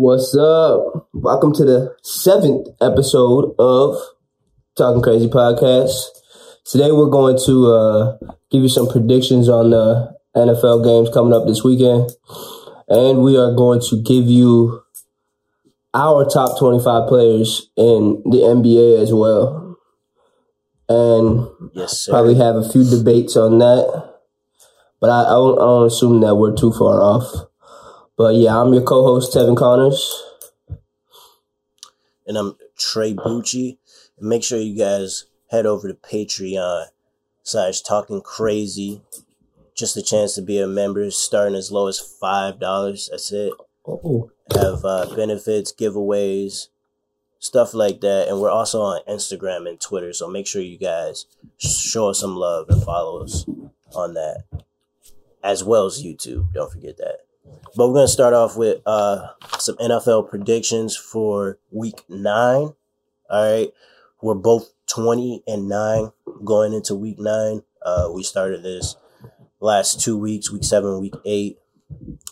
What's up? Welcome to the seventh episode of Talk'N Crazy Podcast. Today we're going to uh, give you some predictions on the NFL games coming up this weekend. And we are going to give you our top 25 players in the NBA as well. And Yes, sir. probably have a few debates on that. But I, I, don't, I don't assume that we're too far off. But yeah, I'm your co-host Tevin Connors. and I'm Trey Bucci. And make sure you guys head over to Patreon slash Talk'N Crazy. Just a chance to be a member, starting as low as five dollars. That's it. Oh, Have uh, benefits, giveaways, stuff like that. And we're also on Instagram and Twitter, so make sure you guys show us some love and follow us on that, as well as YouTube. Don't forget that. But we're gonna start off with uh, some NFL predictions for Week Nine. All right, we're both twenty and nine going into Week Nine. Uh, we started this last two weeks, Week Seven, Week Eight.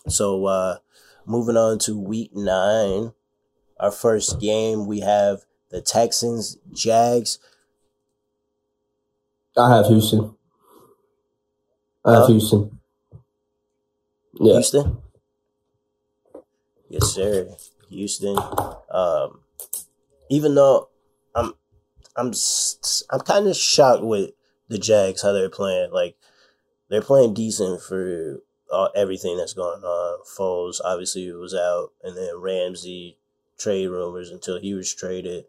So uh, moving on to Week Nine, our first game we have the Texans Jags. I have Houston. I have? Houston. Yeah, Houston. Yes, sir. Houston. Um, even though I'm, I'm, I'm kind of shocked with the Jags how they're playing. Like they're playing decent for uh, everything that's going on. Foles obviously was out, and then Ramsey trade rumors until he was traded.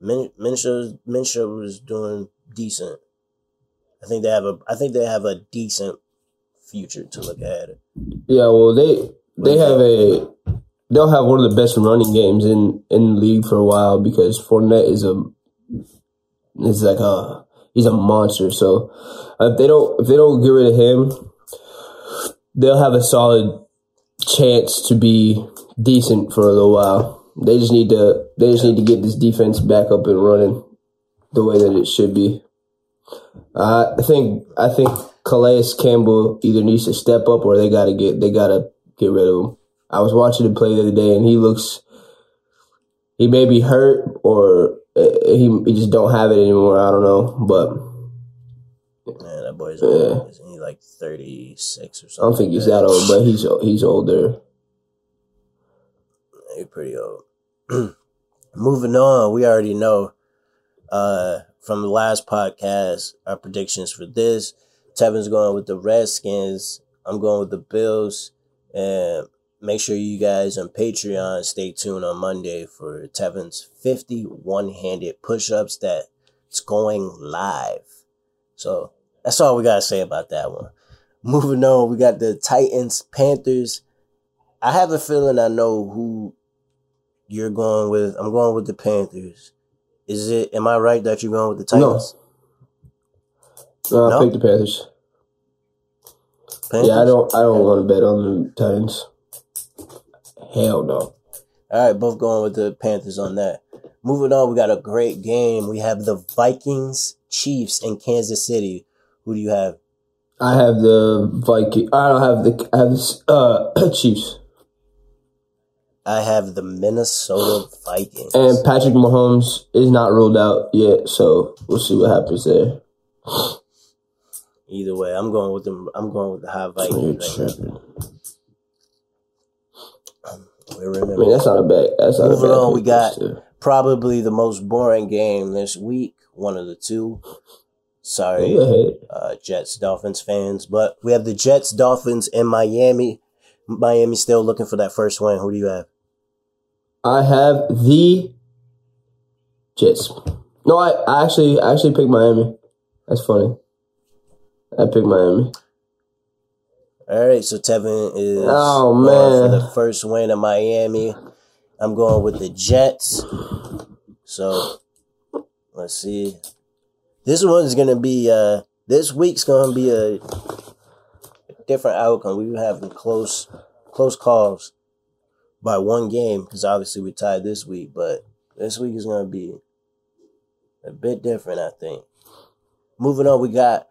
Min- Minshew, Minshew was doing decent. I think they have a. I think they have a decent future to look at. yeah. Well, they they have a they'll have one of the best running games in in the league for a while because Fournette is a is like a he's a monster. So if they don't if they don't get rid of him, they'll have a solid chance to be decent for a little while. They just need to they just need to get this defense back up and running the way that it should be. Uh, I think I think Calais Campbell either needs to step up or they gotta get they gotta get rid of him. I was watching him play the other day and he looks he may be hurt or uh, he he just don't have it anymore. I don't know, but Man, that boy's Yeah. old. Isn't he like 36 or something? I don't think he's that old. But he's he's older. He's pretty old. Moving on, we already know uh, from the last podcast our predictions for this. Tevin's going with the Redskins. I'm going with the Bills. And make sure you guys on Patreon stay tuned on Monday for Tevin's 50 one handed push ups that's going live. So that's all we got to say about that one. Moving on, we got the Titans, Panthers. I have a feeling I know who you're going with. I'm going with the Panthers. Is it? Am I right that you're going with the No. Titans? No, I No? picked the Panthers. Panthers? Yeah, I don't I don't want to bet on the Titans. Hell no. All right, both going with the Panthers on that. Moving on, we got a great game. We have the Vikings, Chiefs, in Kansas City. Who do you have? I have the Viking. I don't have the. I have the uh, Chiefs I have the Minnesota Vikings. and Patrick Mahomes is not ruled out yet, so we'll see what happens there. Either way, I'm going with them. I'm going with the high Vikings. Right now. We I mean, that's not a bad. That's not a Moving bad on, we got- too. probably the most boring game this week. One of the two. Sorry, uh, Jets Dolphins fans, but we have the Jets Dolphins in Miami. Miami still looking for that first win. Who do you have? I have the Jets. No, I, I actually I actually picked Miami. That's funny. I picked Miami. All right, so Tevin is Oh, going man. for the first win in Miami. I'm going with the Jets. So let's see. This one's gonna be uh this week's gonna be a, a different outcome. We were having close close calls by one game because obviously we tied this week, but this week is gonna be a bit different, I think. Moving on, we got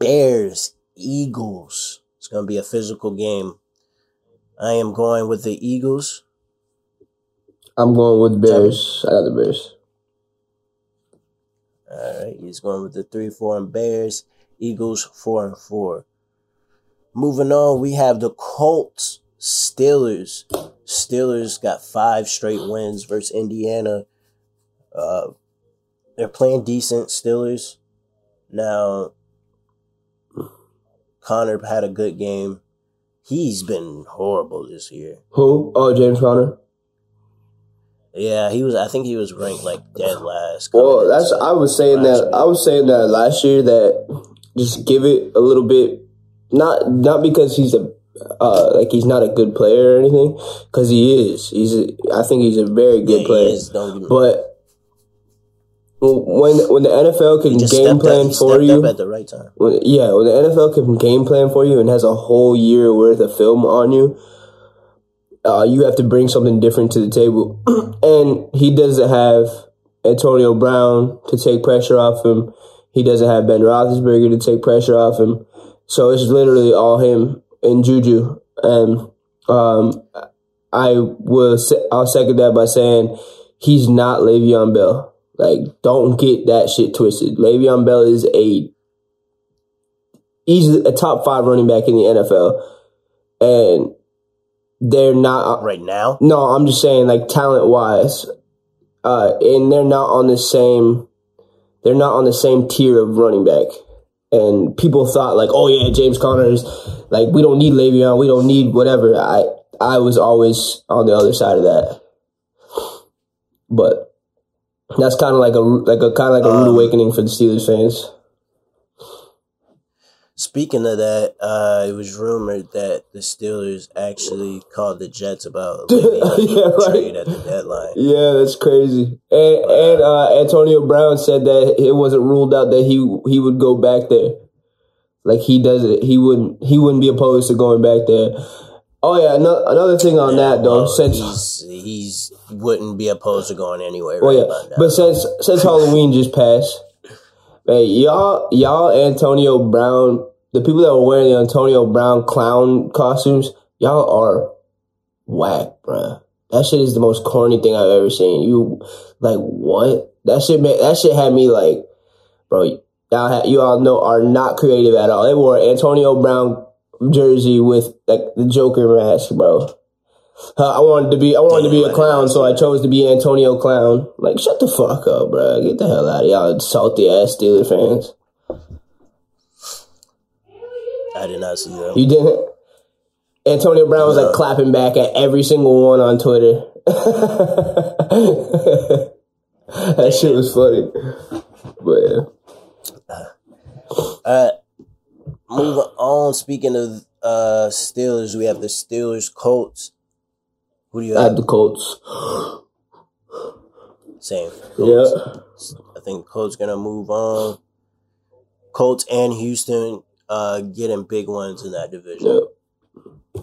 Bears, Eagles. It's gonna be a physical game. I am going with the Eagles. I'm going with the Bears. I got the Bears. All right, he's going with the three, four, and Bears. Eagles four and four. Moving on, we have the Colts, Steelers. Steelers got five straight wins versus Indiana. Uh, they're playing decent. Steelers. Now, Conner had a good game. He's been horrible this year. Who? Oh, James Conner. Yeah, he was. I think he was ranked like dead last. Well, that's. I was saying that. I was saying that last year that just give it a little bit. Not not because he's a uh, like he's not a good player or anything, because he is. He's. A, I think he's a very good Yeah, he player. is, don't get me- But when when the NFL can game plan up, for you, at the right time. when, yeah, when the NFL can game plan for you and has a whole year worth of film on you, uh, you have to bring something different to the table. and he doesn't have Antonio Brown to take pressure off him. He doesn't have Ben Roethlisberger to take pressure off him. So it's literally all him and Juju. And um, I will. I'll second that by saying he's not Le'Veon Bell. Like, don't get that shit twisted. Le'Veon Bell is a easily a top five running back in the NFL, and they're not. Right now, No, I'm just saying, like talent wise, uh, and they're not on the same. They're not on the same tier of running back. And people thought like, oh yeah, James Conner's like we don't need Le'Veon, we don't need whatever. I I was always on the other side of that, but that's kind of like a like a kind of like a rude Um, awakening for the Steelers fans. Speaking of that, uh, it was rumored that the Steelers actually called the Jets about Yeah, right. trade at the deadline. Yeah, that's crazy. And and uh, Antonio Brown said that it wasn't ruled out that he he would go back there. Like he does it, he wouldn't he wouldn't be opposed to going back there. Oh yeah, no, another thing on that though, Well, since he's he's wouldn't be opposed to going anywhere. well right yeah, but since since Halloween just passed, hey y'all y'all Antonio Brown, the people that were wearing the Antonio Brown clown costumes, y'all are whack, bruh. That shit is the most corny thing I've ever seen. You like what? That shit ma- that shit had me like, bro. Y'all ha- you all know are not creative at all. They wore Antonio Brown jersey with like the Joker mask, bro. Uh, I wanted to be I wanted to be a clown, so I chose to be Antonio Clown. Like shut the fuck up, bro. Get the hell out of y'all salty ass Steeler fans. I did not see that. You didn't. Antonio Brown was like clapping back at every single one on Twitter. that shit was funny. But yeah. Uh, moving on. Speaking of uh Steelers, we have the Steelers Colts. Who do you I have? the Colts. Same. Yeah. I think Colts gonna move on. Colts and Houston uh getting big ones in that division. yeah.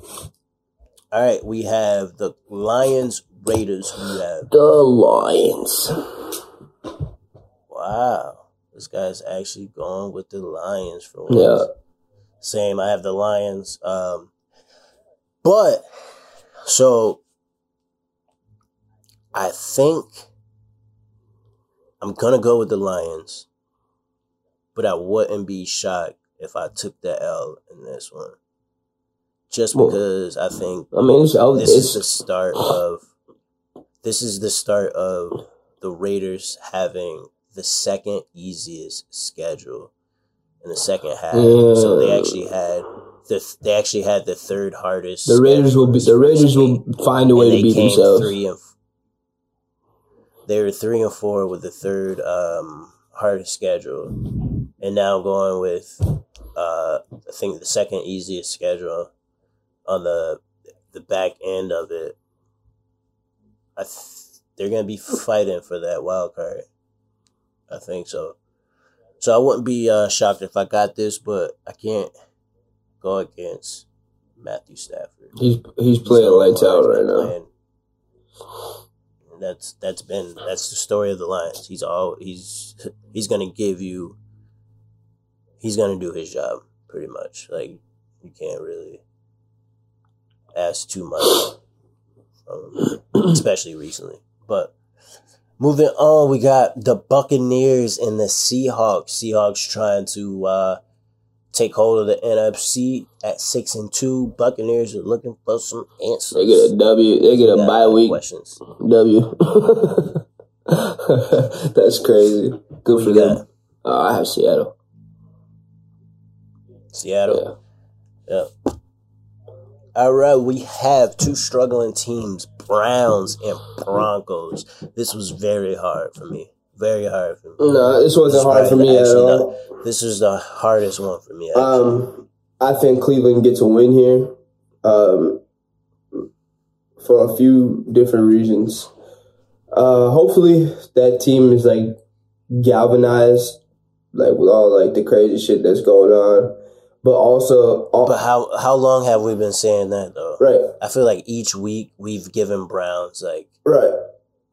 All right, we have the Lions Raiders. Who you have? The Lions. Wow, this guy's actually going with the Lions for once. Yeah. Same. I have the Lions. Um, but so I think I'm gonna go with the Lions, but I wouldn't be shocked if I took the L in this one, just Well, because I think I mean, it's, this is the start of this is the start of the Raiders having the second easiest schedule in the second half. So they actually had the they actually had the third hardest. the Raiders will be. The Raiders will find a way to beat themselves. Three and they were three and four with the third um, hardest schedule, and now going with uh, I think the second easiest schedule on the the back end of it. I th- they're gonna be fighting for that wild card. I think so. So I wouldn't be uh, shocked if I got this, but I can't go against Matthew Stafford. He's he's playing lights out right now. That's that's been that's the story of the Lions. He's all he's he's gonna give you. He's gonna do his job pretty much. Like you can't really ask too much, him, especially recently. But moving on, we got the Buccaneers and the Seahawks. Seahawks trying to uh, take hold of the NFC at six and two. Buccaneers are looking for some answers. They get a W. They get a bye week Questions. W. That's crazy. Good for them. Uh, I have Seattle. Seattle. Yeah. All right, we have two struggling teams, Browns and Broncos. This was very hard for me. Very hard for me. No, this wasn't hard for me at all. no. This was the hardest one for me. Actually. Um, I think Cleveland gets a win here, um, for a few different reasons. Uh, hopefully that team is like galvanized, like with all like the crazy shit that's going on, but also, all, but how how long have we been saying that though? right, I feel like each week we've given Browns like right.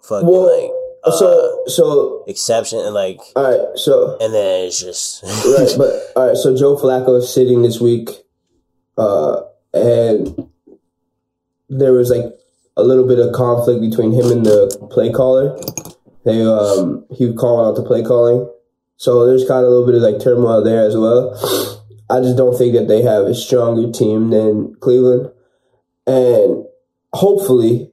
fucking Well, like uh, so, so, exception and like all right, so and then it's just right, but all right. So Joe Flacco is sitting this week, uh, and there was like a little bit of conflict between him and the play caller. They um he was calling out the play calling, so there's kind of a little bit of like turmoil there as well. I just don't think that they have a stronger team than Cleveland, and hopefully.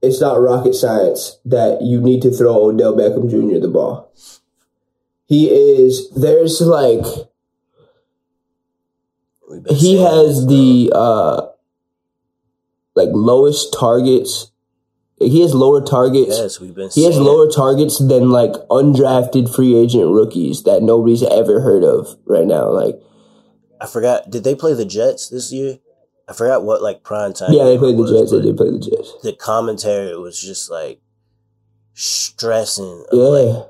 It's not rocket science that you need to throw Odell Beckham Jr. the ball he is there's like he has the uh like lowest targets he has lower targets yes, we've been he has lower targets than like undrafted free agent rookies that nobody's ever heard of right now like I forgot. Did they play the Jets this year? I forgot what like prime time. yeah they played the was, jets they did play the jets The commentary was just like stressing. Yeah Like,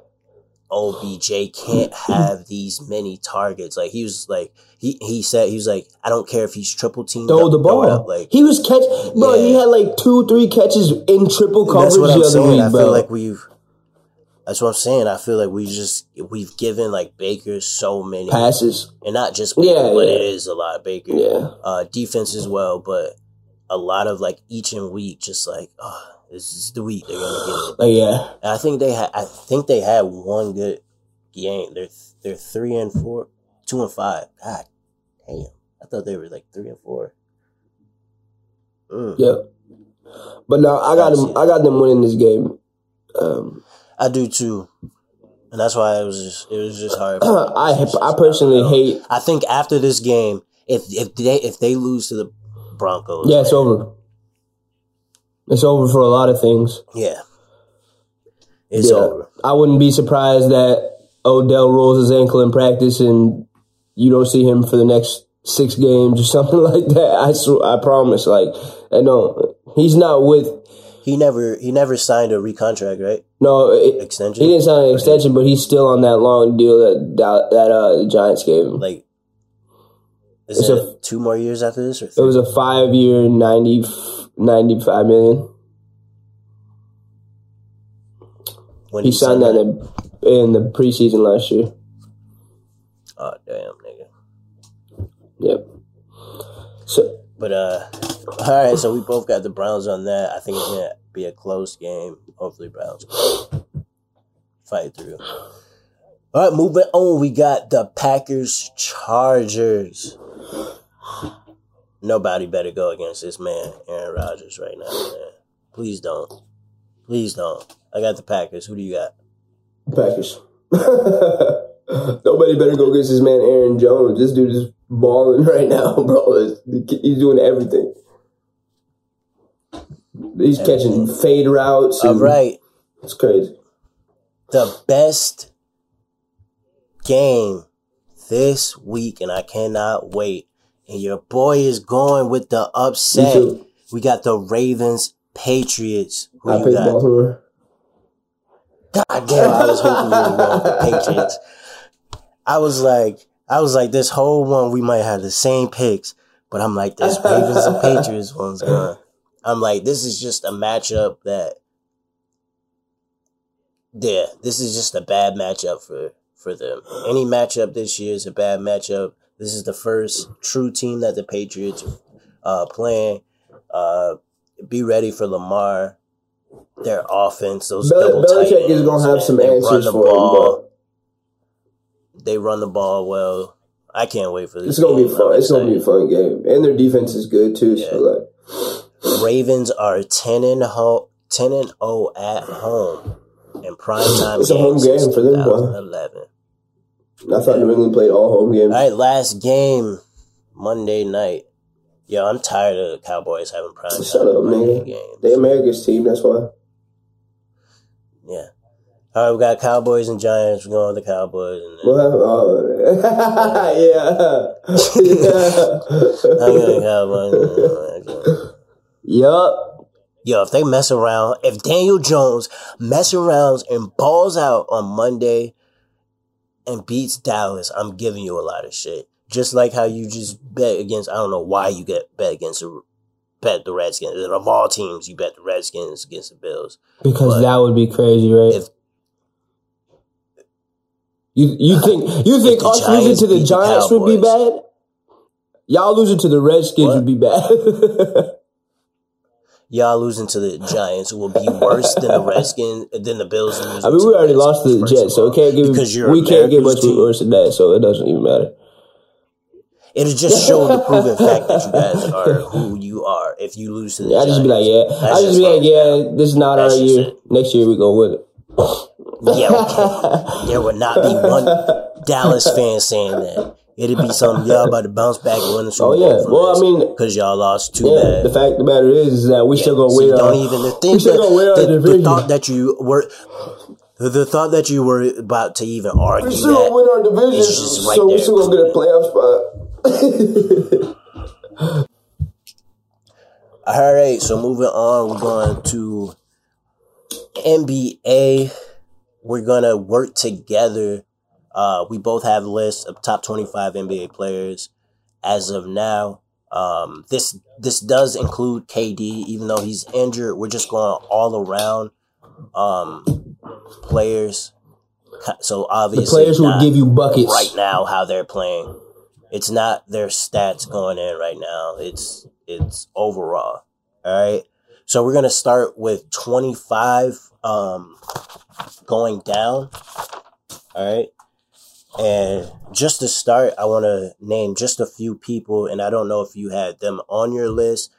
OBJ can't have these many targets. Like he was like he he said he was like I don't care if he's triple teamed. throw up, the throw up. ball Like he was catch bro he had like two three catches in triple coverage that's what the I'm other saying. week I bro feel like we've. That's what I'm saying. I feel like we just we've given like Baker so many, passes and not just Baker, Yeah, but yeah. it is a lot Baker. yeah uh, defense as well, but a lot of like each and week, just like oh, this is the week they're gonna get it. like yeah And I think they had, I think they had one good game. They're they're three and four, two and five. God damn, I thought they were like three and four. Mm. Yep. But no, I got them. I got them winning this game. Um, I do too, and that's why it was just it was just hard. I just- I personally don't hate. I think after this game, if if they if they lose to the Broncos, Yeah, it's over. It's over for a lot of things. yeah, it's Yeah. over. I wouldn't be surprised that Odell rolls his ankle in practice and you don't see him for the next six games or something like that. I sw- I promise. Like, I don't. He's not with. He never he never signed a recontract, right? No, it, Extension. he didn't sign an extension, but he's still on that long deal that that, that uh, the Giants gave him. like is It's it a- two more years after this or It was a five year, 90, 95 million. when He signed that in, in the preseason last year. Oh damn, nigga. Yep. So But uh, all right. So we both got the Browns on that. I think it's gonna be a close game. Hopefully, Browns fight through. All right, moving on. We got the Packers Chargers. Nobody better go against this man, Aaron Rodgers, right now, man. Please don't. Please don't. I got the Packers. Who do you got? Packers. Nobody better go against this man Aaron Jones. This dude is balling right now, bro. He's doing everything. He's catching fade routes. All right. It's crazy. the best game this week, and I cannot wait. And your boy is going with the upset. We got the Ravens Patriots. Who I you got? Baltimore. God damn, I was hoping you were going with the Patriots. I was like, I was like, this whole one we might have the same picks, but I'm like, this Ravens and Patriots one's going. I'm like, this is just a matchup that, yeah, this is just a bad matchup for for them. Any matchup this year is a bad matchup. This is the first true team that the Patriots uh playing. Uh, be ready for Lamar. their offense. Those Bel- double Belichick is gonna have some answers the for him, ball. They run the ball well. I can't wait for this. It's gonna be fun. I'm It's gonna be a fun game, and their defense is good too. So like, Ravens are ten and ho- ten and zero at home and prime time. It's a home game for them, boy. 2011. I thought New England played all home games. All right, last game Monday night. Yo, I'm tired of the Cowboys having prime time Shut up, nigga. games. They America's team. That's why. Yeah. All right, we got Cowboys and Giants. We're going with the Cowboys. And? Oh, yeah, I'm going yeah. Cowboys. yup. Yo, if they mess around, if Daniel Jones mess around and balls out on Monday and beats Dallas, I'm giving you a lot of shit. Just like how you just bet against, I don't know why you get bet against the bet the Redskins. Of all teams, you bet the Redskins against the Bills. Because But that would be crazy, right? if- you you think you think us losing to the beat the Giants would be bad? Y'all losing to the Redskins What? would be bad. Y'all losing to the Giants will be worse than the Redskins than the Bills losing. I mean, to we the already lost to the Jets, so all. it can't give Because you're we can't get much team. worse than that. So it doesn't even matter. It is just showing the proven fact that you guys are who you are. If you lose to the I just be like, yeah. That's I just be just like, yeah. This is not That's our year. it. Next year we go with it. Yeah, okay. There would not be one Dallas fan saying that. It'd be something y'all about to bounce back and win the Super Oh yeah. Well, I mean, because y'all lost too yeah. bad. The fact of the matter is, is that we still gonna win. don't even the we thing still that, gonna win the, the thought that you were the, thought that you were about to even argue we still that win our division, right so we still gonna get a playoff spot. All right, so moving on, we're going to NBA. We're gonna work together. Uh, we both have lists of top twenty-five NBA players as of now. Um, this this does include KD, even though he's injured. We're just going all around um, players. So obviously, the players who not- give you buckets. right now how they're playing. It's not their stats going in right now. It's it's overall. All right. So we're gonna start with twenty five um going down. All right. And just to start, I want to name just a few people, and I don't know if you had them on your list,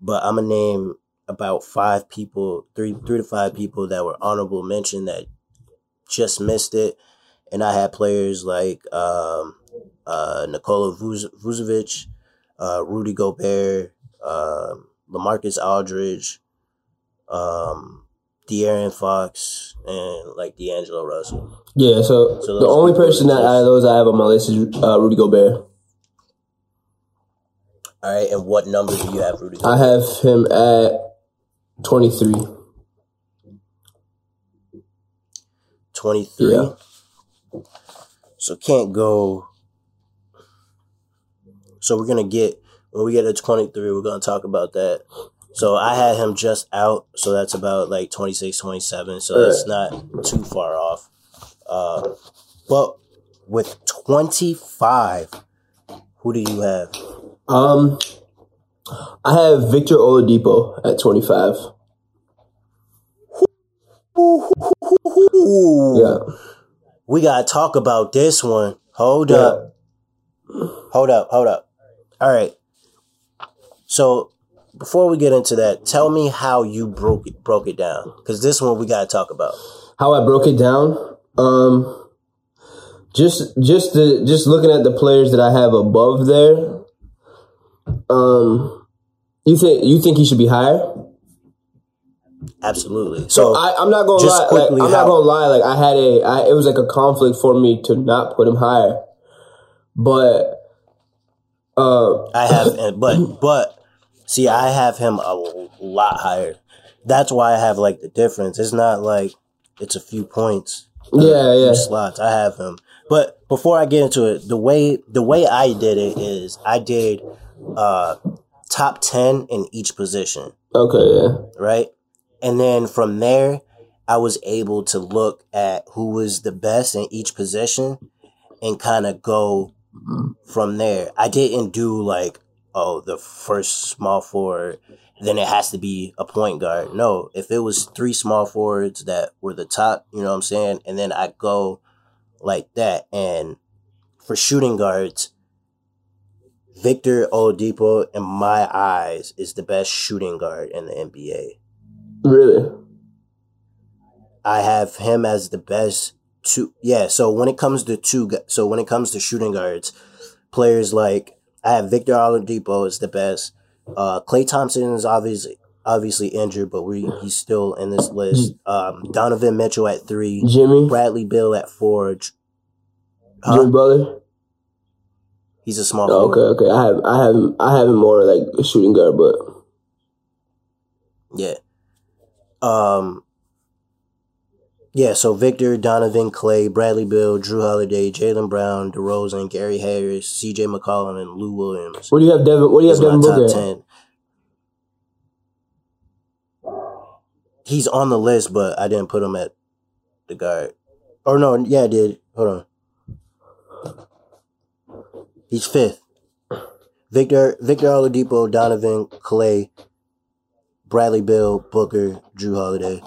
but I'm gonna name about five people, three three to five people that were honorable mention that just missed it. And I had players like um, uh, Nikola Vucevic, uh, Rudy Gobert, um Lamarcus Aldridge, um, De'Aaron Fox, and like D'Angelo Russell. Yeah. So, So the only person that out of those I have on my list is uh, Rudy Gobert. All right, and what number do you have Rudy? I have him at twenty three. twenty three. Yeah. So can't go. So we're gonna get when we get to twenty three, we're gonna talk about that. So I had him just out, so that's about like 26, 27. So that's not too far off. Uh, but with twenty five, who do you have? Um, I have Victor Oladipo at twenty five. Yeah. we gotta talk about this one. Hold Yeah. up. Hold up, hold up. All right. So before we get into that, tell me how you broke it broke it down. Cause this one we gotta talk about. how I broke it down. Um, just just the just looking at the players that I have above there. Um, you think you think he should be higher? Absolutely. So So I, I'm not gonna lie. Like, I'm how- not gonna lie. Like I had a, I, it was like a conflict for me to not put him higher, but uh, I have but but see I have him a lot higher. That's why I have like the difference. It's not like it's a few points. yeah, yeah, slots. I have him. But before I get into it, the way the way I did it is I did uh top 10 in each position, okay, yeah, right? And then from there I was able to look at who was the best in each position and kind of go from there. I didn't do like oh, the first small forward, then it has to be a point guard. No, if it was three small forwards that were the top, you know what I'm saying, and then I go like that, and for shooting guards, Victor Oladipo, in my eyes, is the best shooting guard in the NBA. Really? I have him as the best two. Yeah. So when it comes to two, so when it comes to shooting guards, players like I have Victor Oladipo is the best. Uh, Klay Thompson is obviously obviously injured, but we he's still in this list. Um, Donovan Mitchell at three, Jimmy? Bradley Beal at four. J- Jimmy Butler? He's a small Oh, okay, okay. I have I have I have him more like a shooting guard, but Yeah. Um. Yeah, so Victor, Donovan, Klay, Bradley Beal, Jrue Holiday, Jaylen Brown, DeRozan, Gary Harris, C.J. McCollum, and Lou Williams. what do you have Devin what do you have Devin Booker? top ten. He's on the list, but I didn't put him at the guard. Or no, yeah, I did. Hold on. He's fifth. Victor Victor Oladipo, Donovan, Klay, Bradley Beal, Booker, Jrue Holiday.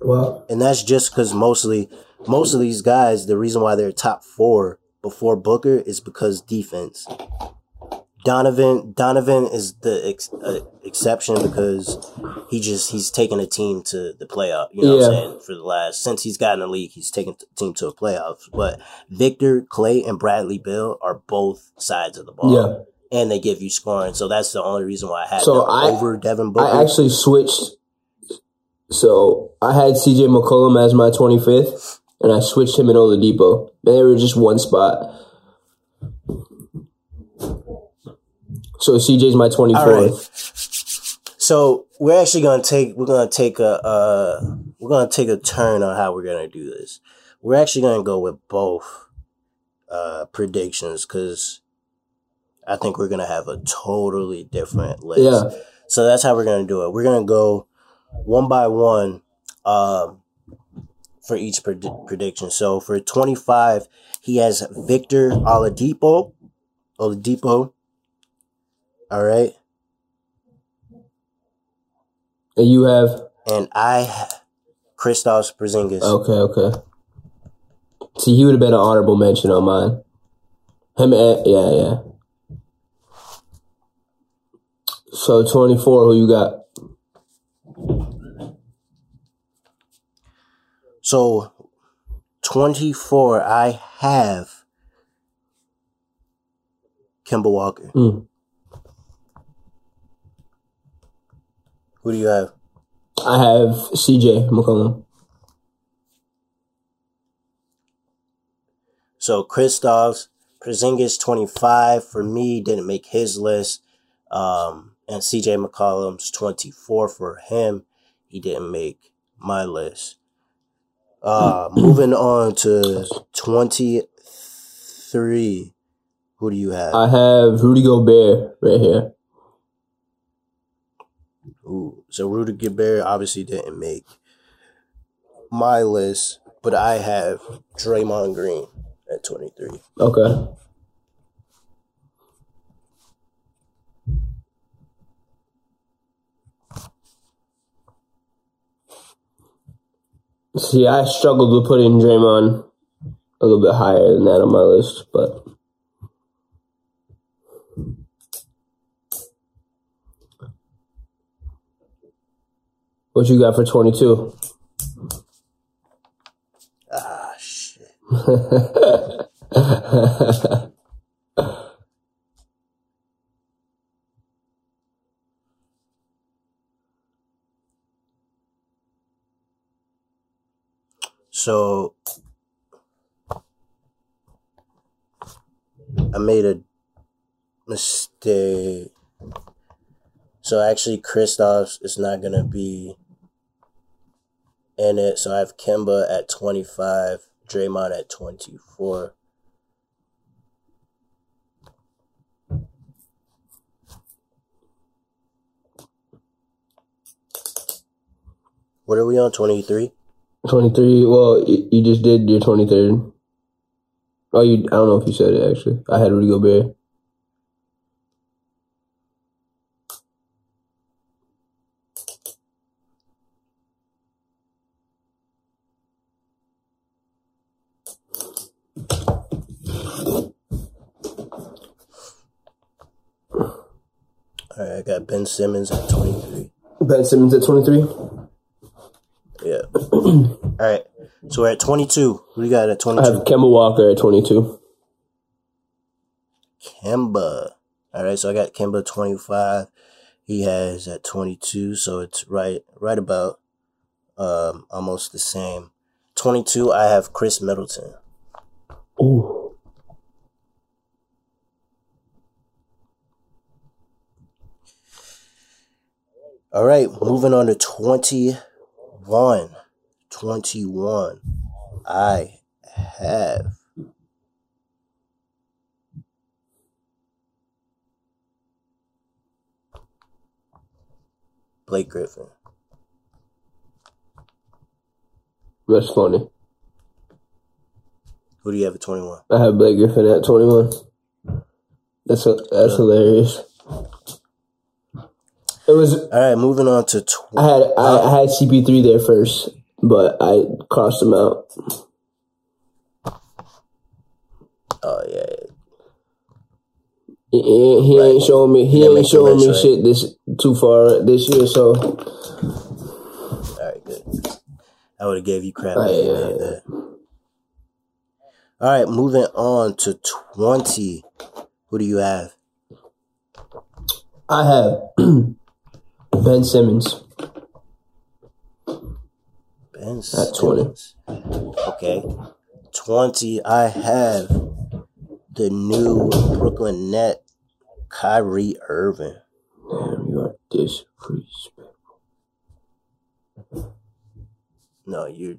Well, And that's just because mostly most of these guys, the reason why they're top four before Booker is because defense. Donovan Donovan is the ex, uh, exception because he just he's taken a team to the playoff. You know what I'm saying? For the last since he's gotten the league, he's taken the team to a playoffs. But Victor, Klay, and Bradley Beal are both sides of the ball. yeah. And they give you scoring, so that's the only reason why I had So I- over Devin Booker. I actually switched so I had CJ McCollum as my twenty fifth and I switched him and Oladipo. They were just one spot. So CJ's my twenty All fourth. So we're actually gonna take we're gonna take a uh, we're gonna take a turn on how we're gonna do this. We're actually gonna go with both uh, predictions because I think we're gonna have a totally different list. Yeah. So that's how we're gonna do it. We're gonna go one by one um, for each pred- prediction. So for twenty five, he has Victor Oladipo. Oladipo. All right. And you have and I Kristaps Porzingis. okay, okay. See, he would have been an honorable mention on mine. Him, and, yeah, yeah. So twenty four, who you got? So, 24, I have Kemba Walker. Mm. Who do you have? I have CJ McCollum. So, Kristaps Porzingis, 25 for me, didn't make his list. Um, and CJ McCollum's 24 for him. He didn't make my list. Uh, moving on to 23. Who do you have? I have Rudy Gobert right here. Ooh, so Rudy Gobert obviously didn't make my list, but I have Draymond Green at 23. Okay. See, I struggled with putting Draymond a little bit higher than that on my list, but what you got for twenty two? Ah, shit. So I made a mistake. So actually, Kristaps is not gonna be in it. So I have Kemba at twenty five, Draymond at twenty four. What are we on? Twenty three. 23. Well, you just did your 23rd. Oh, you. I don't know if you said it actually. I had Rudy Gobert. All right, I got Ben Simmons at 23. Ben Simmons at 23? All right. So we're at 22. Who do you got at I 22? have Kemba Walker at 22. Kemba. All right, so I got Kemba 25. He has at 22, so it's right right about um almost the same. 22, I have Khris Middleton. Ooh. All right, moving on to 21. 21. I have Blake Griffin. That's funny. Who do you have at 21? I have Blake Griffin at 21. That's uh, that's hilarious. It was All right, moving on to 20. I had I, I had CP3 there first, but I crossed him out. Oh, yeah. He, he, ain't showing me he ain't showing me shit this too far this year. So All right, good. I would have gave you crap. Oh, yeah. All right, moving on to 20. Who do you have? I have Ben Simmons. Ben At 20. Okay. 20, I have the new Brooklyn Net, Kyrie Irving. Damn, you are disrespectful. No, you're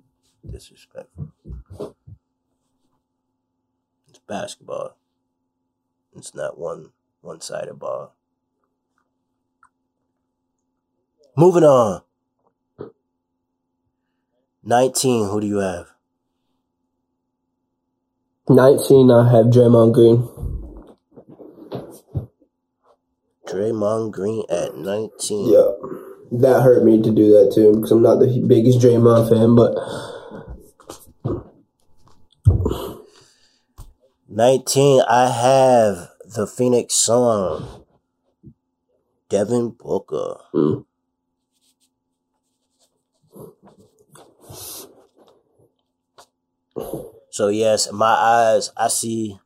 disrespectful. It's basketball. It's not one one sided ball. Moving on. 19, who do you have? 19, I have Draymond Green. Draymond Green at 19. Yeah. That hurt me to do that too because I'm not the biggest Draymond fan, but 19, I have the Phoenix Sun. Devin Booker. mm, So yes, in my eyes, I see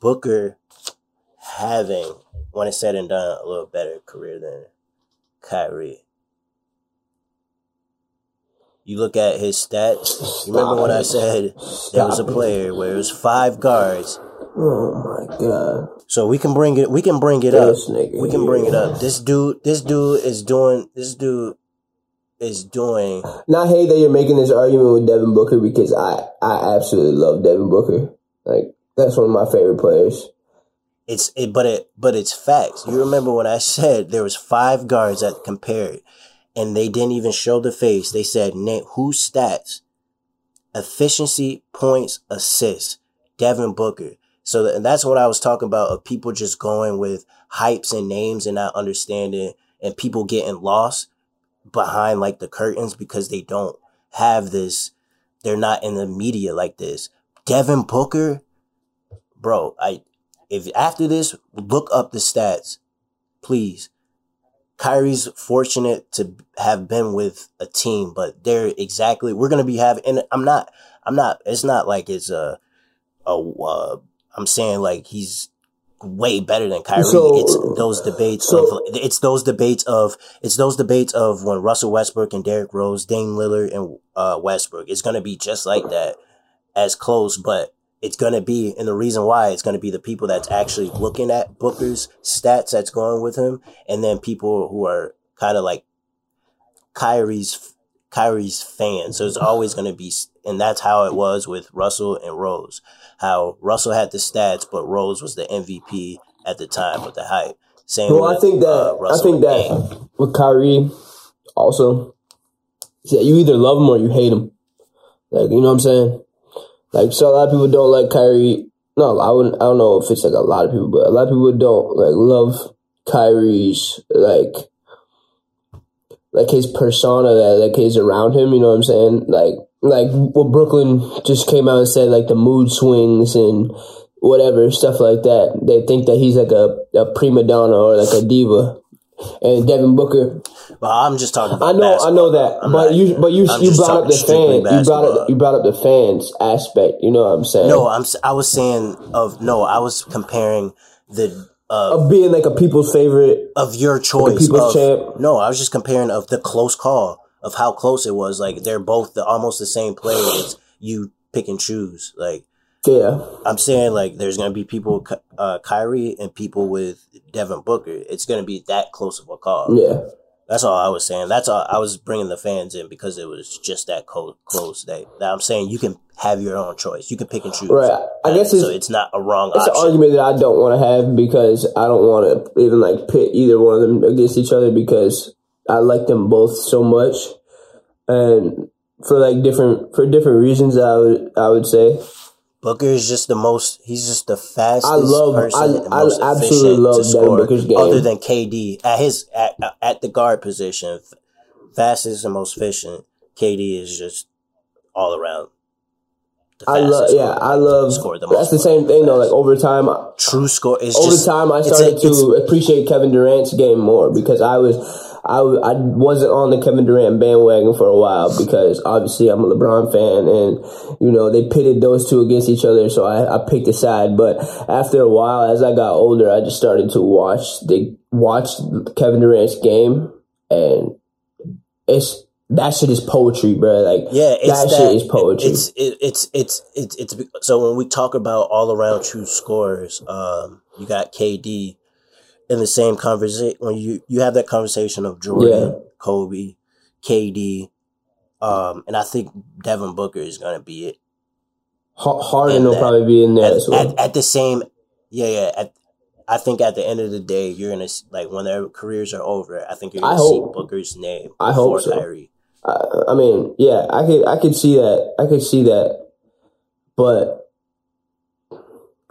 Booker having, when it's said and done, a little better career than Kyrie. You look at his stats. You remember when I said there was a player where it was five guards. oh my god. So we can bring it. We can bring it up. We can bring it up. This dude. This dude is doing. This dude is doing. I hate that you're making this argument with Devin Booker because I, I absolutely love Devin Booker. Like, that's one of my favorite players. It's it, but it but it's facts. You remember when I said there was five guards that compared, and they didn't even show the face. They said name whose stats, efficiency, points, assists, Devin Booker. So that, that's what I was talking about of people just going with hypes and names and not understanding, and people getting lost behind like the curtains because they don't have this. They're not in the media like this. Devin Booker, bro. I if after this look up the stats, please. Kyrie's fortunate to have been with a team, but they're exactly we're gonna be having. And I'm not, I'm not. It's not like it's a, a. Uh, I'm saying like he's way better than Kyrie. So- it's those debates so- of. It's those debates of. It's those debates of when Russell Westbrook and Derrick Rose, Dame Lillard and uh, Westbrook. It's gonna be just like that, as close, but it's going to be, and the reason why it's going to be the people that's actually looking at Booker's stats that's going with him, and then people who are kind of like Kyrie's Kyrie's fans. So it's always going to be, and that's how it was with Russell and Rose. How Russell had the stats, but Rose was the MVP at the time with the hype. Same. Well, with, I think that uh, I think that Dame. with Kyrie, also, is that you either love him or you hate him. Like you know what I'm saying? Like so, a lot of people don't like Kyrie. No, I wouldn't. I don't know if it's like a lot of people, but a lot of people don't like love Kyrie's like like his persona that like is around him. You know what I'm saying? Like like what Brooklyn just came out and said, like the mood swings and whatever stuff like that. They think that he's like a, a prima donna or like a diva. And Devin Booker, Well, I'm just talking I know, I know that, I'm but not- you, but you, I'm you brought up the strictly fan, you brought basketball. up, you brought up the fans aspect. You know what I'm saying? No, I'm. I was saying of no. I was comparing the uh, of being like a people's favorite. of your choice. people's of, champ. No, I was just comparing of the close call of how close it was. Like they're both the, almost the same player. It's you pick and choose. Like Yeah, I'm saying, like there's gonna be people, with uh, Kyrie and people with Devin Booker. It's gonna be that close of a call. yeah. That's all I was saying. That's all I was bringing the fans in because it was just that co- close. That, that I'm saying you can have your own choice. You can pick and choose. Right. I guess so it's, it's not a wrong it's an argument that I don't want to have because I don't want to even like pit either one of them against each other because I like them both so much, and for like different for different reasons. I would I would say Booker is just the most. He's just the fastest. I love- Person, I- I absolutely love Devin Booker's game. Other than KD at his at, at the guard position, fastest and most efficient. KD is just all around. I love yeah. I love Score the that's the same thing though. Like over time, True score is over just time I started a- to appreciate Kevin Durant's game more because I was I, I wasn't on the Kevin Durant bandwagon for a while because obviously I'm a LeBron fan and you know they pitted those two against each other so I, I picked a side. But after a while as I got older I just started to watch the watch Kevin Durant's game and it's that shit is poetry bro. Like Yeah, that, that, shit is poetry. It's it, it's it's it's it's so when we talk about all around true scores, um, you got KD in the same conversation when you you have that conversation of Jordan, Yeah. Kobe, KD, um, and I think Devin Booker is gonna be it Harden and will that- probably be in there at, as well at, at the same. Yeah, yeah. At, I think at the end of the day, you're gonna like when their careers are over. I think you're gonna see hope- Booker's name I hope so. Kyrie. I, I mean, yeah, I could, I could see that. I could see that, but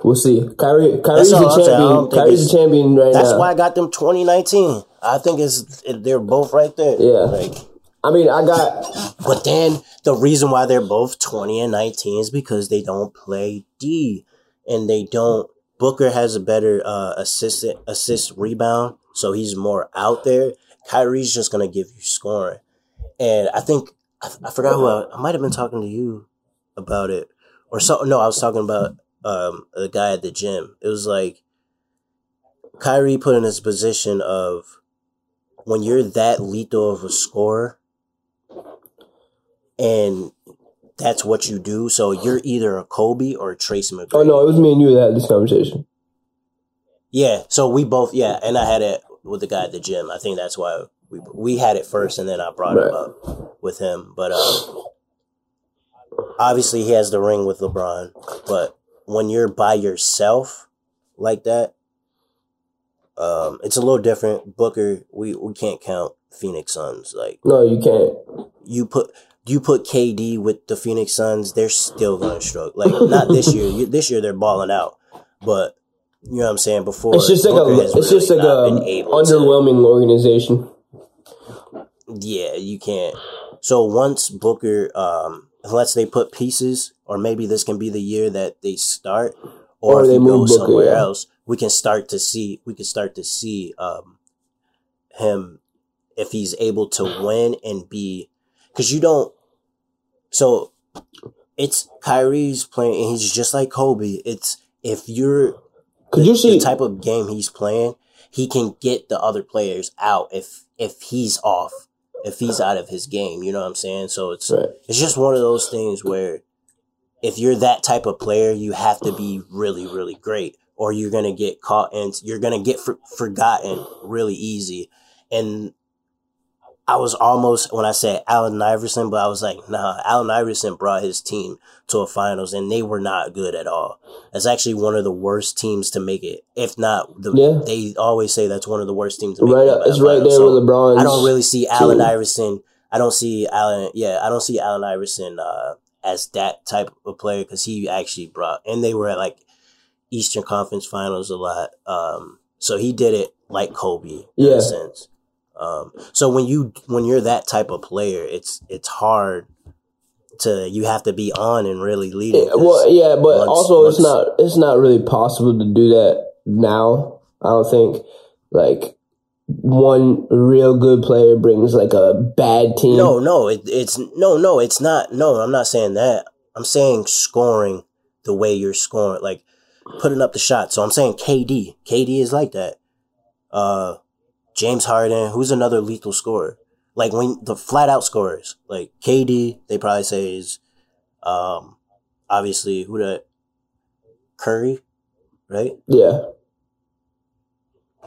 we'll see. Kyrie, Kyrie's a I'm saying. I champion. Kyrie's a champion right That's now. That's why I got them 2019. I think it's they're both right there. Yeah. Like, I mean, I got but then the reason why they're both 20 and 19 is because they don't play D, and they don't. Booker has a better uh, assist assist rebound, so he's more out there. Kyrie's just gonna give you scoring, and I think I, I forgot who I, I might have been talking to you about it, or so. No, I was talking about um, a guy at the gym. It was like Kyrie put in his position of when you're that lethal of a scorer, and that's what you do. So you're either a Kobe or a Tracy McGrady. Oh no, it was me and you that had this conversation. Yeah, so we both yeah, and I had it with the guy at the gym. I think that's why we we had it first, and then I brought Right. it up with him. But um, obviously, he has the ring with LeBron. But when you're by yourself like that, um, it's a little different. Booker, we we can't count Phoenix Suns. Like No, you can't. you put you put KD with the Phoenix Suns, they're still to struggle. Like not this year. You- This year they're balling out, but you know what I'm saying. Before It's just like Booker a, it's just like a able to- underwhelming organization. Yeah, you can't. So once Booker, um, unless they put pieces, or maybe this can be the year that they start, or, Or if they he move goes Booker, somewhere yeah. else, we can start to see. We can start to see um, him if he's able to win and be because you don't. So it's Kyrie's playing, and he's just like Kobe. It's if you're Could you see? the type of game he's playing, he can get the other players out if if he's off, if he's out of his game. You know what I'm saying? So it's Right. it's just one of those things where if you're that type of player, you have to be really really great, or you're gonna get caught and you're gonna get for, forgotten really easy. And I was almost when I said Allen Iverson, but I was like, nah, Allen Iverson brought his team to a finals and they were not good at all. That's actually one of the worst teams to make it. If not, the, Yeah. they always say that's one of the worst teams to make Right, it. it's right finals. there So with LeBron. I don't really see Allen. Iverson. I don't see Allen. Yeah, I don't see Allen Iverson uh, as that type of player because he actually brought and they were at like Eastern Conference Finals a lot. Um, so he did it like Kobe in Yeah. a sense. Um, so when you when you're that type of player, it's it's hard to you have to be on and really lead it. 'cause Well, yeah, but once- also it's not it's not really possible to do that now. I don't think like one real good player brings like a bad team. No, no, it, it's no, no, it's not. No, I'm not saying that. I'm saying scoring the way you're scoring, like putting up the shot. So I'm saying KD. KD is like that. Uh, James Harden, who's another lethal scorer. Like when the flat out scorers, like KD, they probably say is, um, obviously who that Curry, right? Yeah,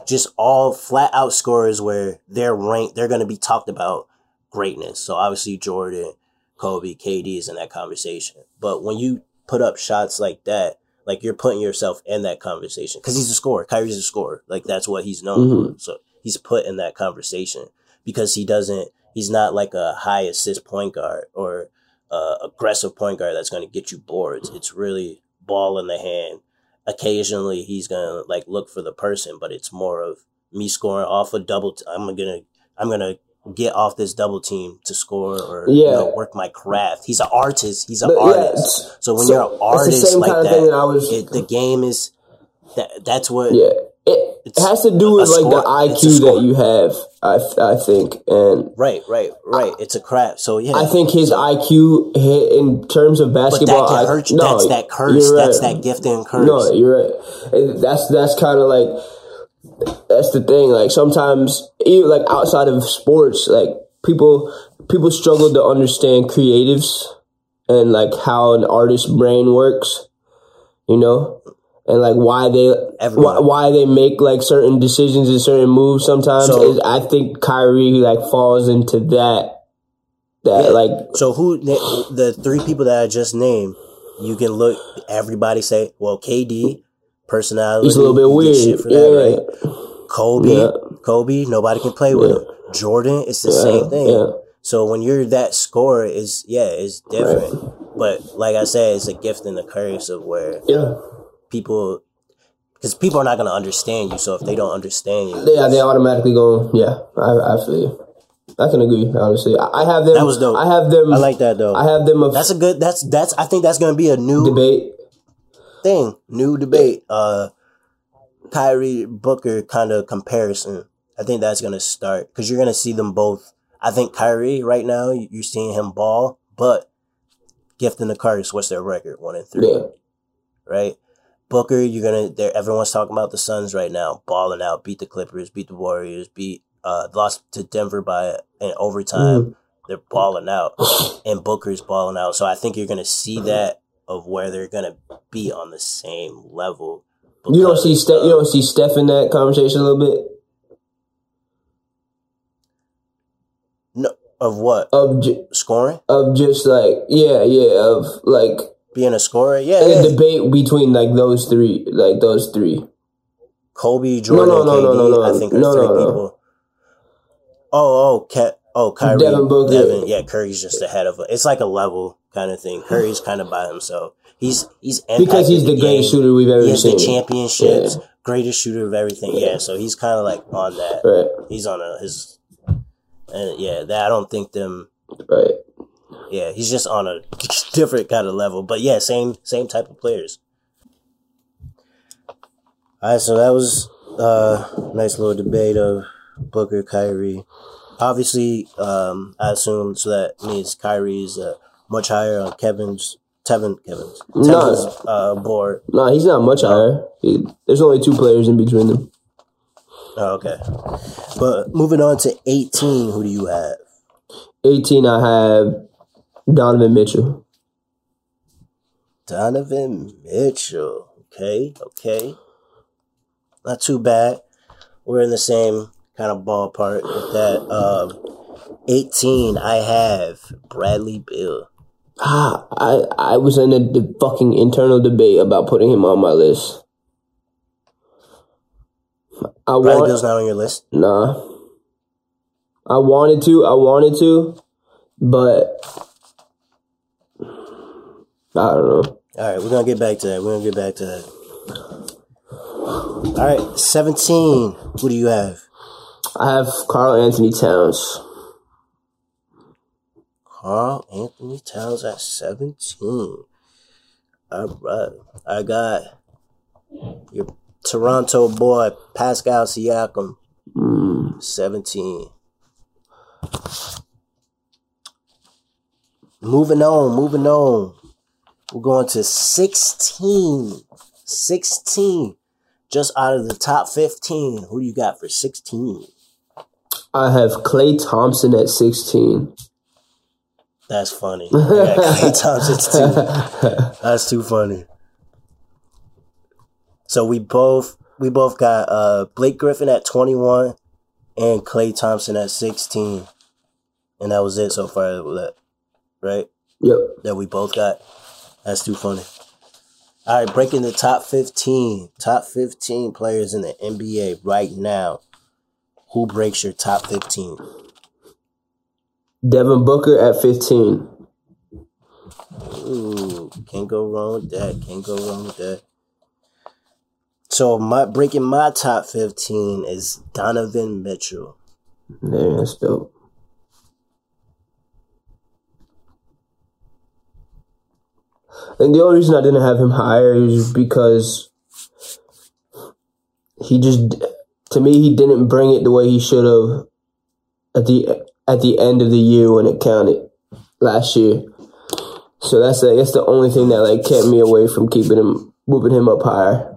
just all flat out scorers where they're ranked, they're going to be talked about greatness. So obviously Jordan, Kobe, KD is in that conversation. But when you put up shots like that, like you're putting yourself in that conversation because he's a scorer. Kyrie's a scorer. Like that's what he's known for. So he's put in that conversation because he doesn't, he's not like a high assist point guard or uh, aggressive point guard that's going to get you boards. It's really ball in the hand. Occasionally he's going to like look for the person, but it's more of me scoring off a double. I'm going to, I'm going to get off this double team to score or you know, work my craft. He's an artist. He's an But, artist. it's- So when so you're an artist like that, that I was- it, the game is that. That's what. yeah. It, It's has to do with like score- the IQ that you have. I I think, and Right, right, right. It's a craft. So yeah, I think his IQ hit in terms of but that basketball. can hurt you. no, that's that curse. you're That's that gift and curse. No, you're right. That's that's kind of like that's the thing. Like sometimes, even like outside of sports, like people people struggle to understand creatives and like how an artist's brain works. You know, and like why they why, why they make like certain decisions and certain moves. Sometimes So- is I think Kyrie like falls into that. That Yeah. like So who the three people that I just named? You can look. Everybody say, well, KD personality. he's a little bit weird. yeah, that, right? Kobe, Yeah. Kobe. Nobody can play with Yeah. him. Jordan, it's the same thing. So when you're that scorer, is yeah, it's different. But like I said, it's a gift and a curse of where yeah. People, because people are not gonna understand you. So if they don't understand you, Yeah, they automatically go. Yeah, I, I feel you. I can agree. Honestly, I, I have them. That was dope. I have them. I like that though. I have them. A that's a good. That's that's. I think that's gonna be a new debate. thing, new debate. Uh, Kyrie Booker kind of comparison. I think that's gonna start because you're gonna see them both. I think Kyrie right now you- you're seeing him ball, but gift and the curse. What's their record? One and three, Yeah, right? Booker, you're gonna. There, everyone's talking about the Suns right now, balling out, beat the Clippers, beat the Warriors, beat uh lost to Denver by an overtime. Mm. They're balling out, and Booker's balling out. So I think you're gonna see mm. that of where they're gonna be on the same level. you don't see Steph. You don't see uh, Steph in that conversation a little bit no, of what of ju- scoring, of just like yeah, yeah, of like being a scorer. Yeah, a yeah. debate between like those three, like those three. Kobe, Jordan, no, no, KD. no, no, no. I think are No, three no, no. people. Oh, oh, Cat. Oh, Kyrie, Devin Booker. Devin. Yeah, Curry's just ahead of it. It's like a level kind of thing. Curry's kind of by himself. He's he's Because he's the game. greatest shooter we've ever He has seen. the championships, Yeah. greatest shooter of everything. Yeah, so he's kind of like on that. Right, He's on a his, and yeah, that I don't think them. right. Yeah, he's just on a different kind of level. But yeah, same same type of players. All right, so that was uh nice little debate of Booker, Kyrie. Obviously, um, I assume so that means Kyrie is uh, much higher on Kevin's Tevin Kevin's No. Tevin's uh, board. No, he's not much higher. He, there's only two players in between them. Oh, okay, but moving on to eighteen, who do you have? 18, I have Donovan Mitchell. Donovan Mitchell. Okay, okay. Not too bad. We're in the same kind of ballpark with that. Um, 18, I have Bradley Beal. Ah, I I was in a de- fucking internal debate about putting him on my list. I Bradley want Beal's not on your list. nah. I wanted to, I wanted to, but I don't know. All right, we're gonna get back to that. We're gonna get back to that. All right, 17. Who do you have? I have Karl Anthony Towns. Karl Anthony Towns at 17. All right. I got your Toronto boy, Pascal Siakam, Mm. 17. Moving on, moving on. We're going to 16. 16. Just out of the top 15. Who do you got for 16? I have Klay Thompson at 16. That's funny. Got Klay Thompson too. That's too funny. So we both we both got uh Blake Griffin at 21 and Klay Thompson at 16. And that was it so far. Right? Yep. That we both got. That's too funny. All right, breaking the top 15. Top 15 players in the NBA right now. Who breaks your top 15? Devin Booker at 15. Ooh, can't go wrong with that. Can't go wrong with that. So my breaking my top fifteen is Donovan Mitchell. Yeah, that's dope. And the only reason I didn't have him higher is because he just, to me, he didn't bring it the way he should have at the at the end of the year when it counted last year. So that's the, that's the only thing that like kept me away from keeping him moving him up higher.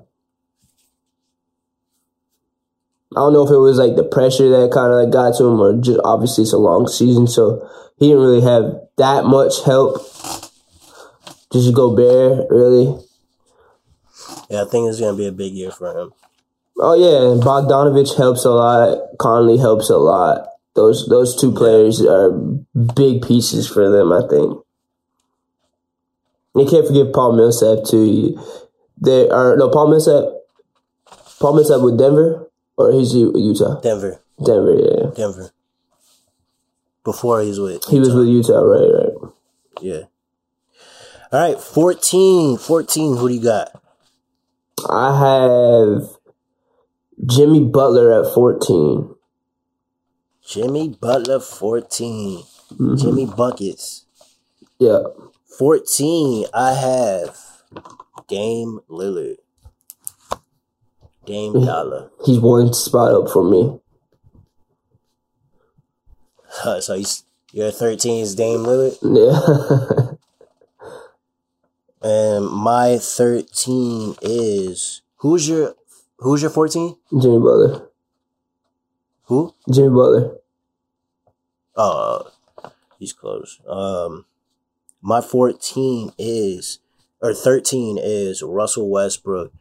I don't know if it was like the pressure that kind of like got to him, or just obviously it's a long season, so he didn't really have that much help. Just go bare, really. Yeah, I think it's gonna be a big year for him. Oh yeah, and Bogdanovich helps a lot. Conley helps a lot. Those those two players are big pieces for them. I think. You can't forget Paul Millsap too. They are no Paul Millsap. Paul Millsap with Denver, or he's Utah. Denver, Denver, yeah. Denver. Before he's with He was with Utah, right? Right. yeah. All right, 14. 14, Who do you got? I have Jimmy Butler at fourteen. Jimmy Butler, 14. Mm-hmm. Jimmy Buckets. Yeah. 14, I have Dame Lillard. Dame Dollar. He's one spot up for me. so he's, your 13 is Dame Lillard. Yeah. And my 13 is who's your who's your 14? Jimmy Butler. Who? Jimmy Butler. Uh he's close. Um my 14 is or 13 is Russell Westbrook.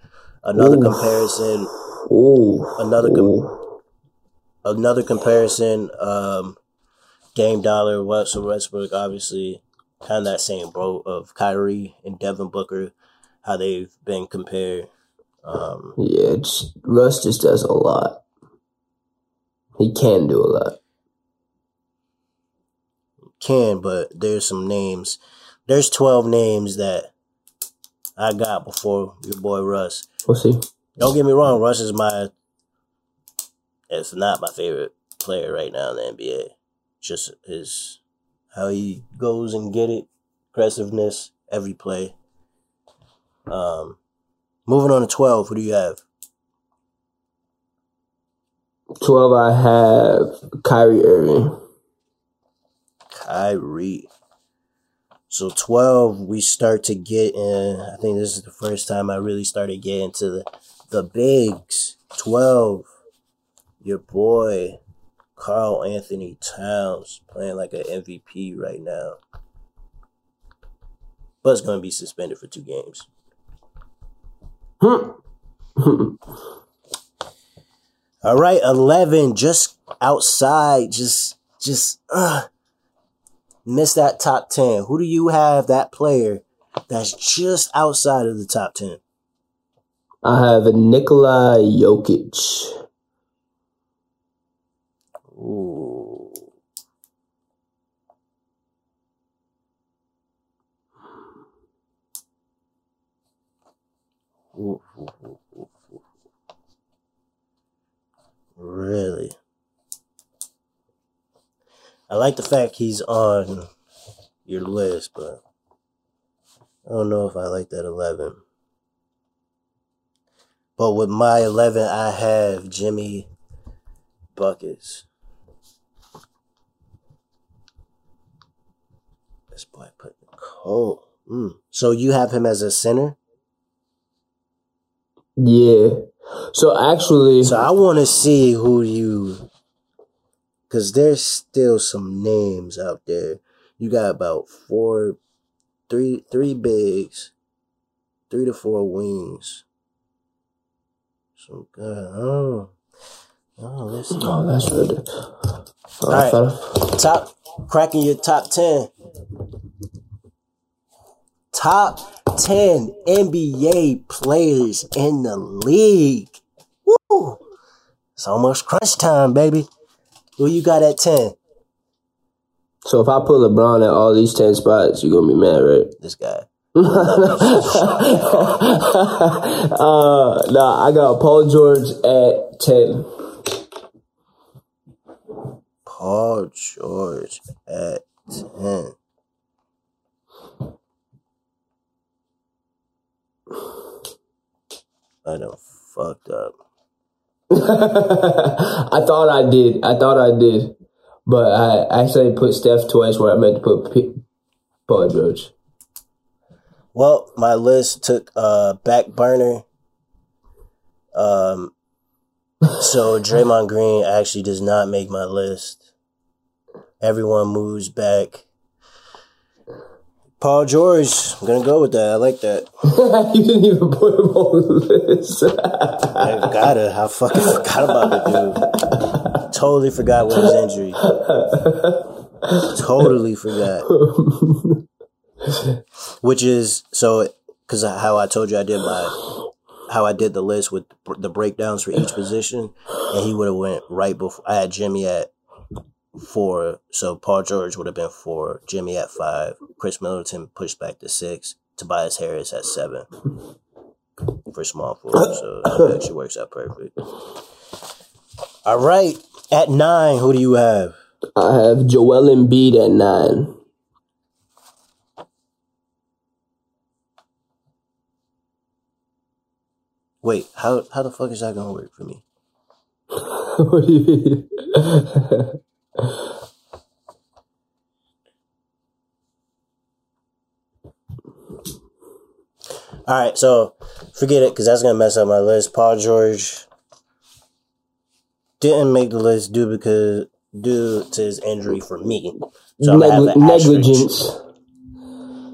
Another Ooh. comparison Ooh. Another com- Ooh. another comparison um Dame Dollar, Russell Westbrook obviously kind of that same boat of Kyrie and Devin Booker how they've been compared um Yeah, just, Russ just does a lot. He can do a lot. can, but there's some names. There's 12 names that I got before your boy Russ. We'll see. Don't get me wrong, Russ is my, if not my favorite player right now in the NBA. Just his, how he goes and get it, aggressiveness, every play. Um, moving on to 12, who do you have? 12, I have Kyrie Irving. Kyrie. So 12, we start to get in. I think this is the first time I really started getting to the, the bigs. 12, your boy, Karl Anthony Towns, playing like an MVP right now. But it's going to be suspended for two games. All right, 11, just outside, just, just, uh, miss that top 10. Who do you have that player that's just outside of the top 10? I have Nikola Jokic. Ooh. Ooh, ooh. Really? I like the fact he's on your list, but I don't know if I like that eleven. But with my eleven, I have Jimmy buckets. This boy put cold. Mm. So you have him as a center. Yeah. So actually, So I want to see who you, because there's still some names out there. You got about four, three, three bigs, three to four wings. So good. Oh, oh, oh, that's good. All right. Top cracking your top ten. Top ten NBA players in the league. Woo! It's almost crunch time, baby. Who you got at ten? So if I put LeBron at all these ten spots, you're gonna be mad, right? This guy. uh, nah, I got Paul George at ten. Paul George at ten. I done fucked up. I thought I did. I thought I did, but I actually put Steph twice where I meant to put P- Paul George. Well, my list took uh back burner. Um so Draymond Green actually does not make my list. Everyone moves back. Paul George, I'm gonna go with that. I like that. you didn't even put him on the list. I gotta. I fucking forgot about the dude. Totally forgot what his injury. Totally forgot. Which is so because how I told you I did my how I did the list with the breakdowns for each position, and he would have went right before. I had Jimmy at four, so Paul George would have been four, Jimmy at five, Khris Middleton pushed back to six, Tobias Harris at seven for small forward. So it actually works out perfect. All right, at nine, who do you have? I have Joel Embiid at nine. Wait, how how the fuck is that gonna work for me? what do you mean? All right, so forget it because that's gonna mess up my list. Paul George didn't make the list due because due to his injury for me. So I'm gonna have Negli- an asterisk. negligence.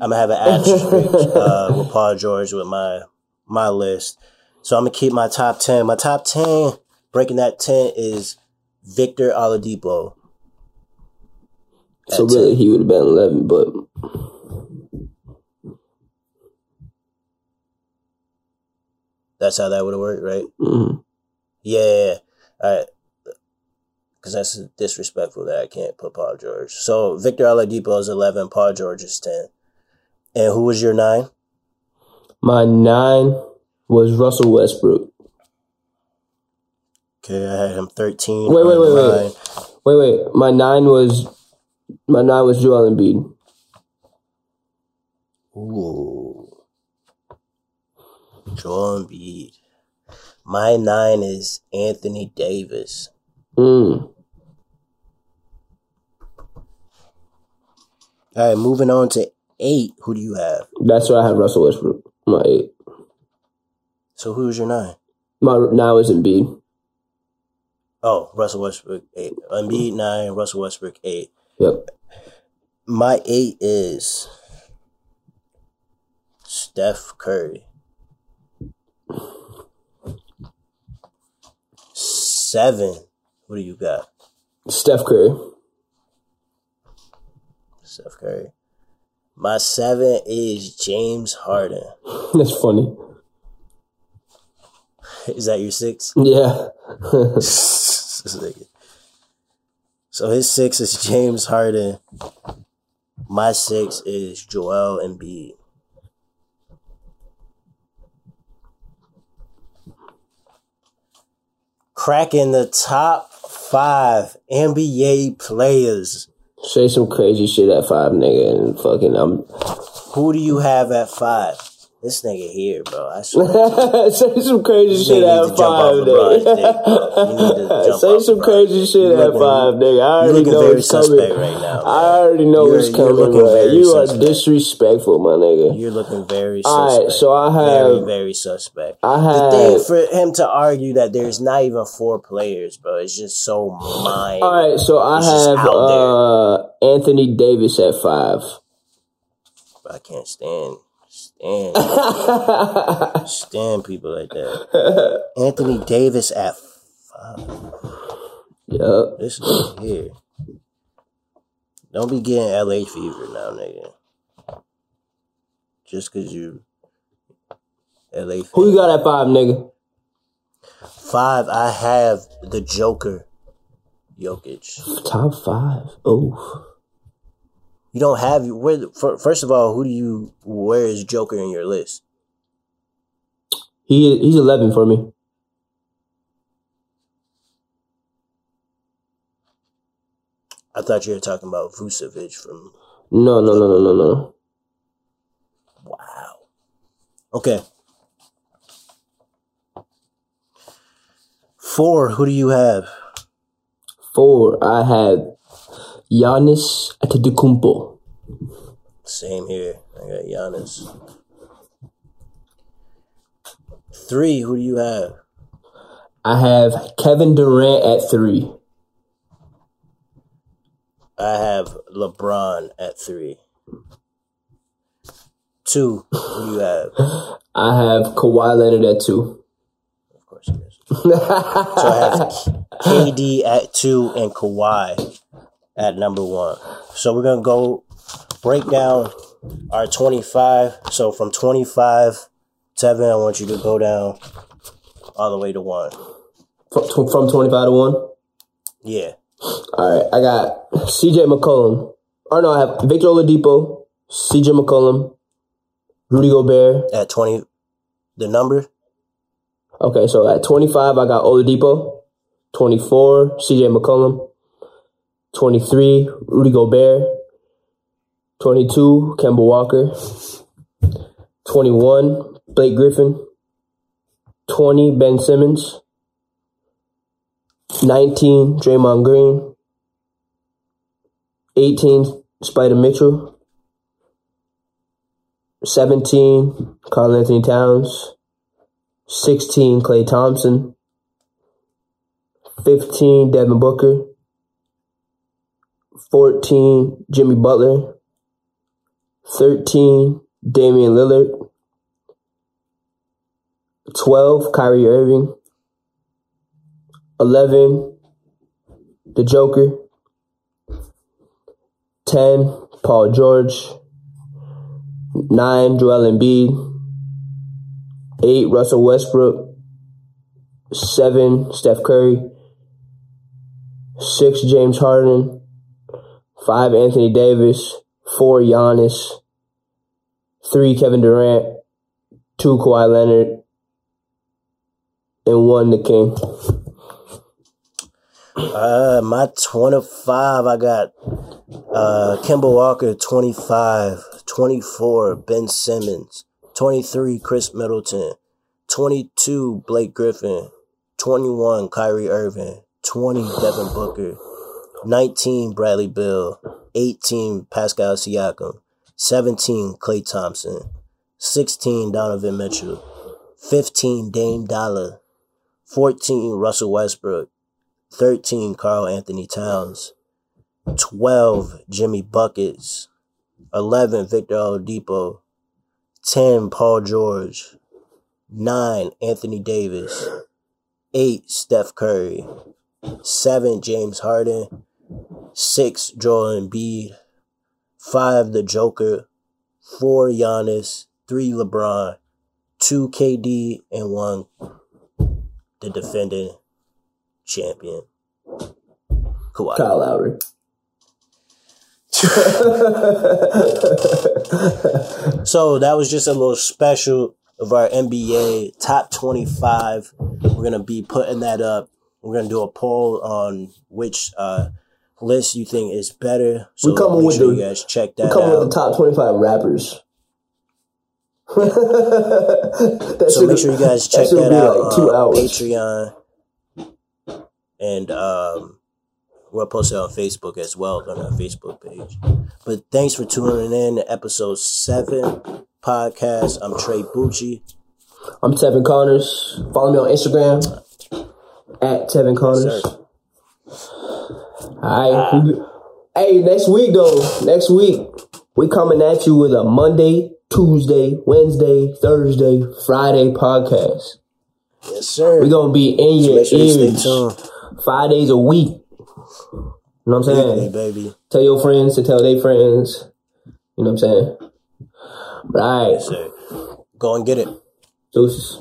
I'm gonna have an asterisk uh, with Paul George with my my list. So I'm gonna keep my top ten. My top ten, breaking that ten is Victor Oladipo. So At 10. really, he would have been eleven, but That's how that would have worked, right? mm, Yeah. All right. Because that's disrespectful that I can't put Paul George. So Victor Oladipo is 11, Paul George is 10. And who was your nine? my nine was Russell Westbrook. Okay, I had him 13. Wait, wait, wait, mine. wait. Wait, wait. My nine was my nine was Joel Embiid. Ooh. Joel Embiid. My nine is Anthony Davis. Mm. All right, moving on to eight. Who do you have? That's why I have Russell Westbrook. My eight. So who's your nine? My nine was Embiid. Oh, Russell Westbrook eight. Embiid nine, Russell Westbrook eight. Yep. My eight is Steph Curry. Seven. What do you got? Steph Curry. Steph Curry. My seven is James Harden. That's funny. Is that your six? Yeah. So his six is James Harden. My six is Joel Embiid. Cracking the top five NBA players. Say some crazy shit at five, nigga, and fucking I'm. Who do you have at five? This nigga here, bro. I swear. Say some crazy shit at to jump off five, LeBron's dick, bro. You need to nigga. Say some crazy shit at five, nigga. I already know very it's coming. suspect right now. I already know You're- it's coming, bro. very You are disrespectful, my nigga. You're looking very suspect. All right, so I have, very suspect. I have. The thing for him to argue that there's not even four players, bro, it's just so mind. All right, so I have uh Anthony Davis at five. I can't stand Oh. stand stand people like that. Anthony Davis at five. Yup. This nigga here. Don't be getting LA fever now, nigga. Just cause you LA fever. Who you got at five, nigga? Five, I have the Joker. Jokic. Top five. Oh. You don't have where first of all, who do you where is Joker in your list? He he's eleven for me. I thought you were talking about Vucevic from No, no, no, no, no, no. Wow. Okay. Four, who do you have? Four. I have Giannis Antetokounmpo. Same here. I got Giannis. Three, who do you have? I have Kevin Durant at three. I have LeBron at three. Two, who do you have? I have Kawhi Leonard at two. Of course, he is. So I have KD at two and Kawhi at number one. So we're gonna go break down our twenty-five. So from twenty-five, Tevin, I want you to go down all the way to one. From, from twenty five to one. Yeah. All right, I got CJ McCollum. Or no, I have Victor Oladipo, CJ McCollum, Rudy Gobert. At twenty, the number. Okay, so at 25, I got Oladipo. 24, CJ McCollum. 23, Rudy Gobert. 22, Kemba Walker. 21, Blake Griffin. 20, Ben Simmons. 19, Draymond Green. 18, Spider Mitchell. 17, Karl Anthony Towns. 16, Klay Thompson. 15, Devin Booker. 14, Jimmy Butler. 13, Damian Lillard. 12, Kyrie Irving. 11, the Joker. 10, Paul George. 9, Joel Embiid. 8, Russell Westbrook. 7, Steph Curry. 6, James Harden. 5, Anthony Davis. 4, Giannis. 3, Kevin Durant. 2, Kawhi Leonard. And 1, the King. Uh, my 25, I got uh, Kemba Walker, 25, 24, Ben Simmons, 23, Khris Middleton, 22, Blake Griffin, 21, Kyrie Irving, 20, Devin Booker, 19, Bradley Beal, 18, Pascal Siakam, 17, Klay Thompson, 16, Donovan Mitchell, 15, Dame Dollar, 14, Russell Westbrook, 13 Karl Anthony Towns, 12 Jimmy Buckets, 11 Victor Oladipo, 10 Paul George, 9 Anthony Davis, 8 Steph Curry, 7 James Harden, 6 Joel Embiid, 5 the Joker, 4 Giannis, 3 LeBron, 2 KD, and 1 the defending champion. Kawhi. Kyle Lowry. So that was just a little special of our NBA top 25. We're going to be putting that up. We're going to do a poll on which uh, list you think is better. So We coming with sure the- you guys check that. We that come with the top twenty five rappers. That So make sure you guys check shit'll that, out like two hours. Patreon. And um, we'll post it on Facebook as well on our Facebook page. But thanks for tuning in to episode seven podcast. I'm Trey Bucci. I'm Tevin Connors. Follow me on Instagram at Tevin Connors. Sir. All right. Ah. Hey, next week though. Next week we coming at you with a Monday, Tuesday, Wednesday, Thursday, Friday podcast. Yes, sir. We gonna be in your sure you ears tuned. five days a week. You know what I'm saying? baby. Tell your friends to tell their friends. You know what I'm saying? But all right, Yes, sir. Go and get it. deuces.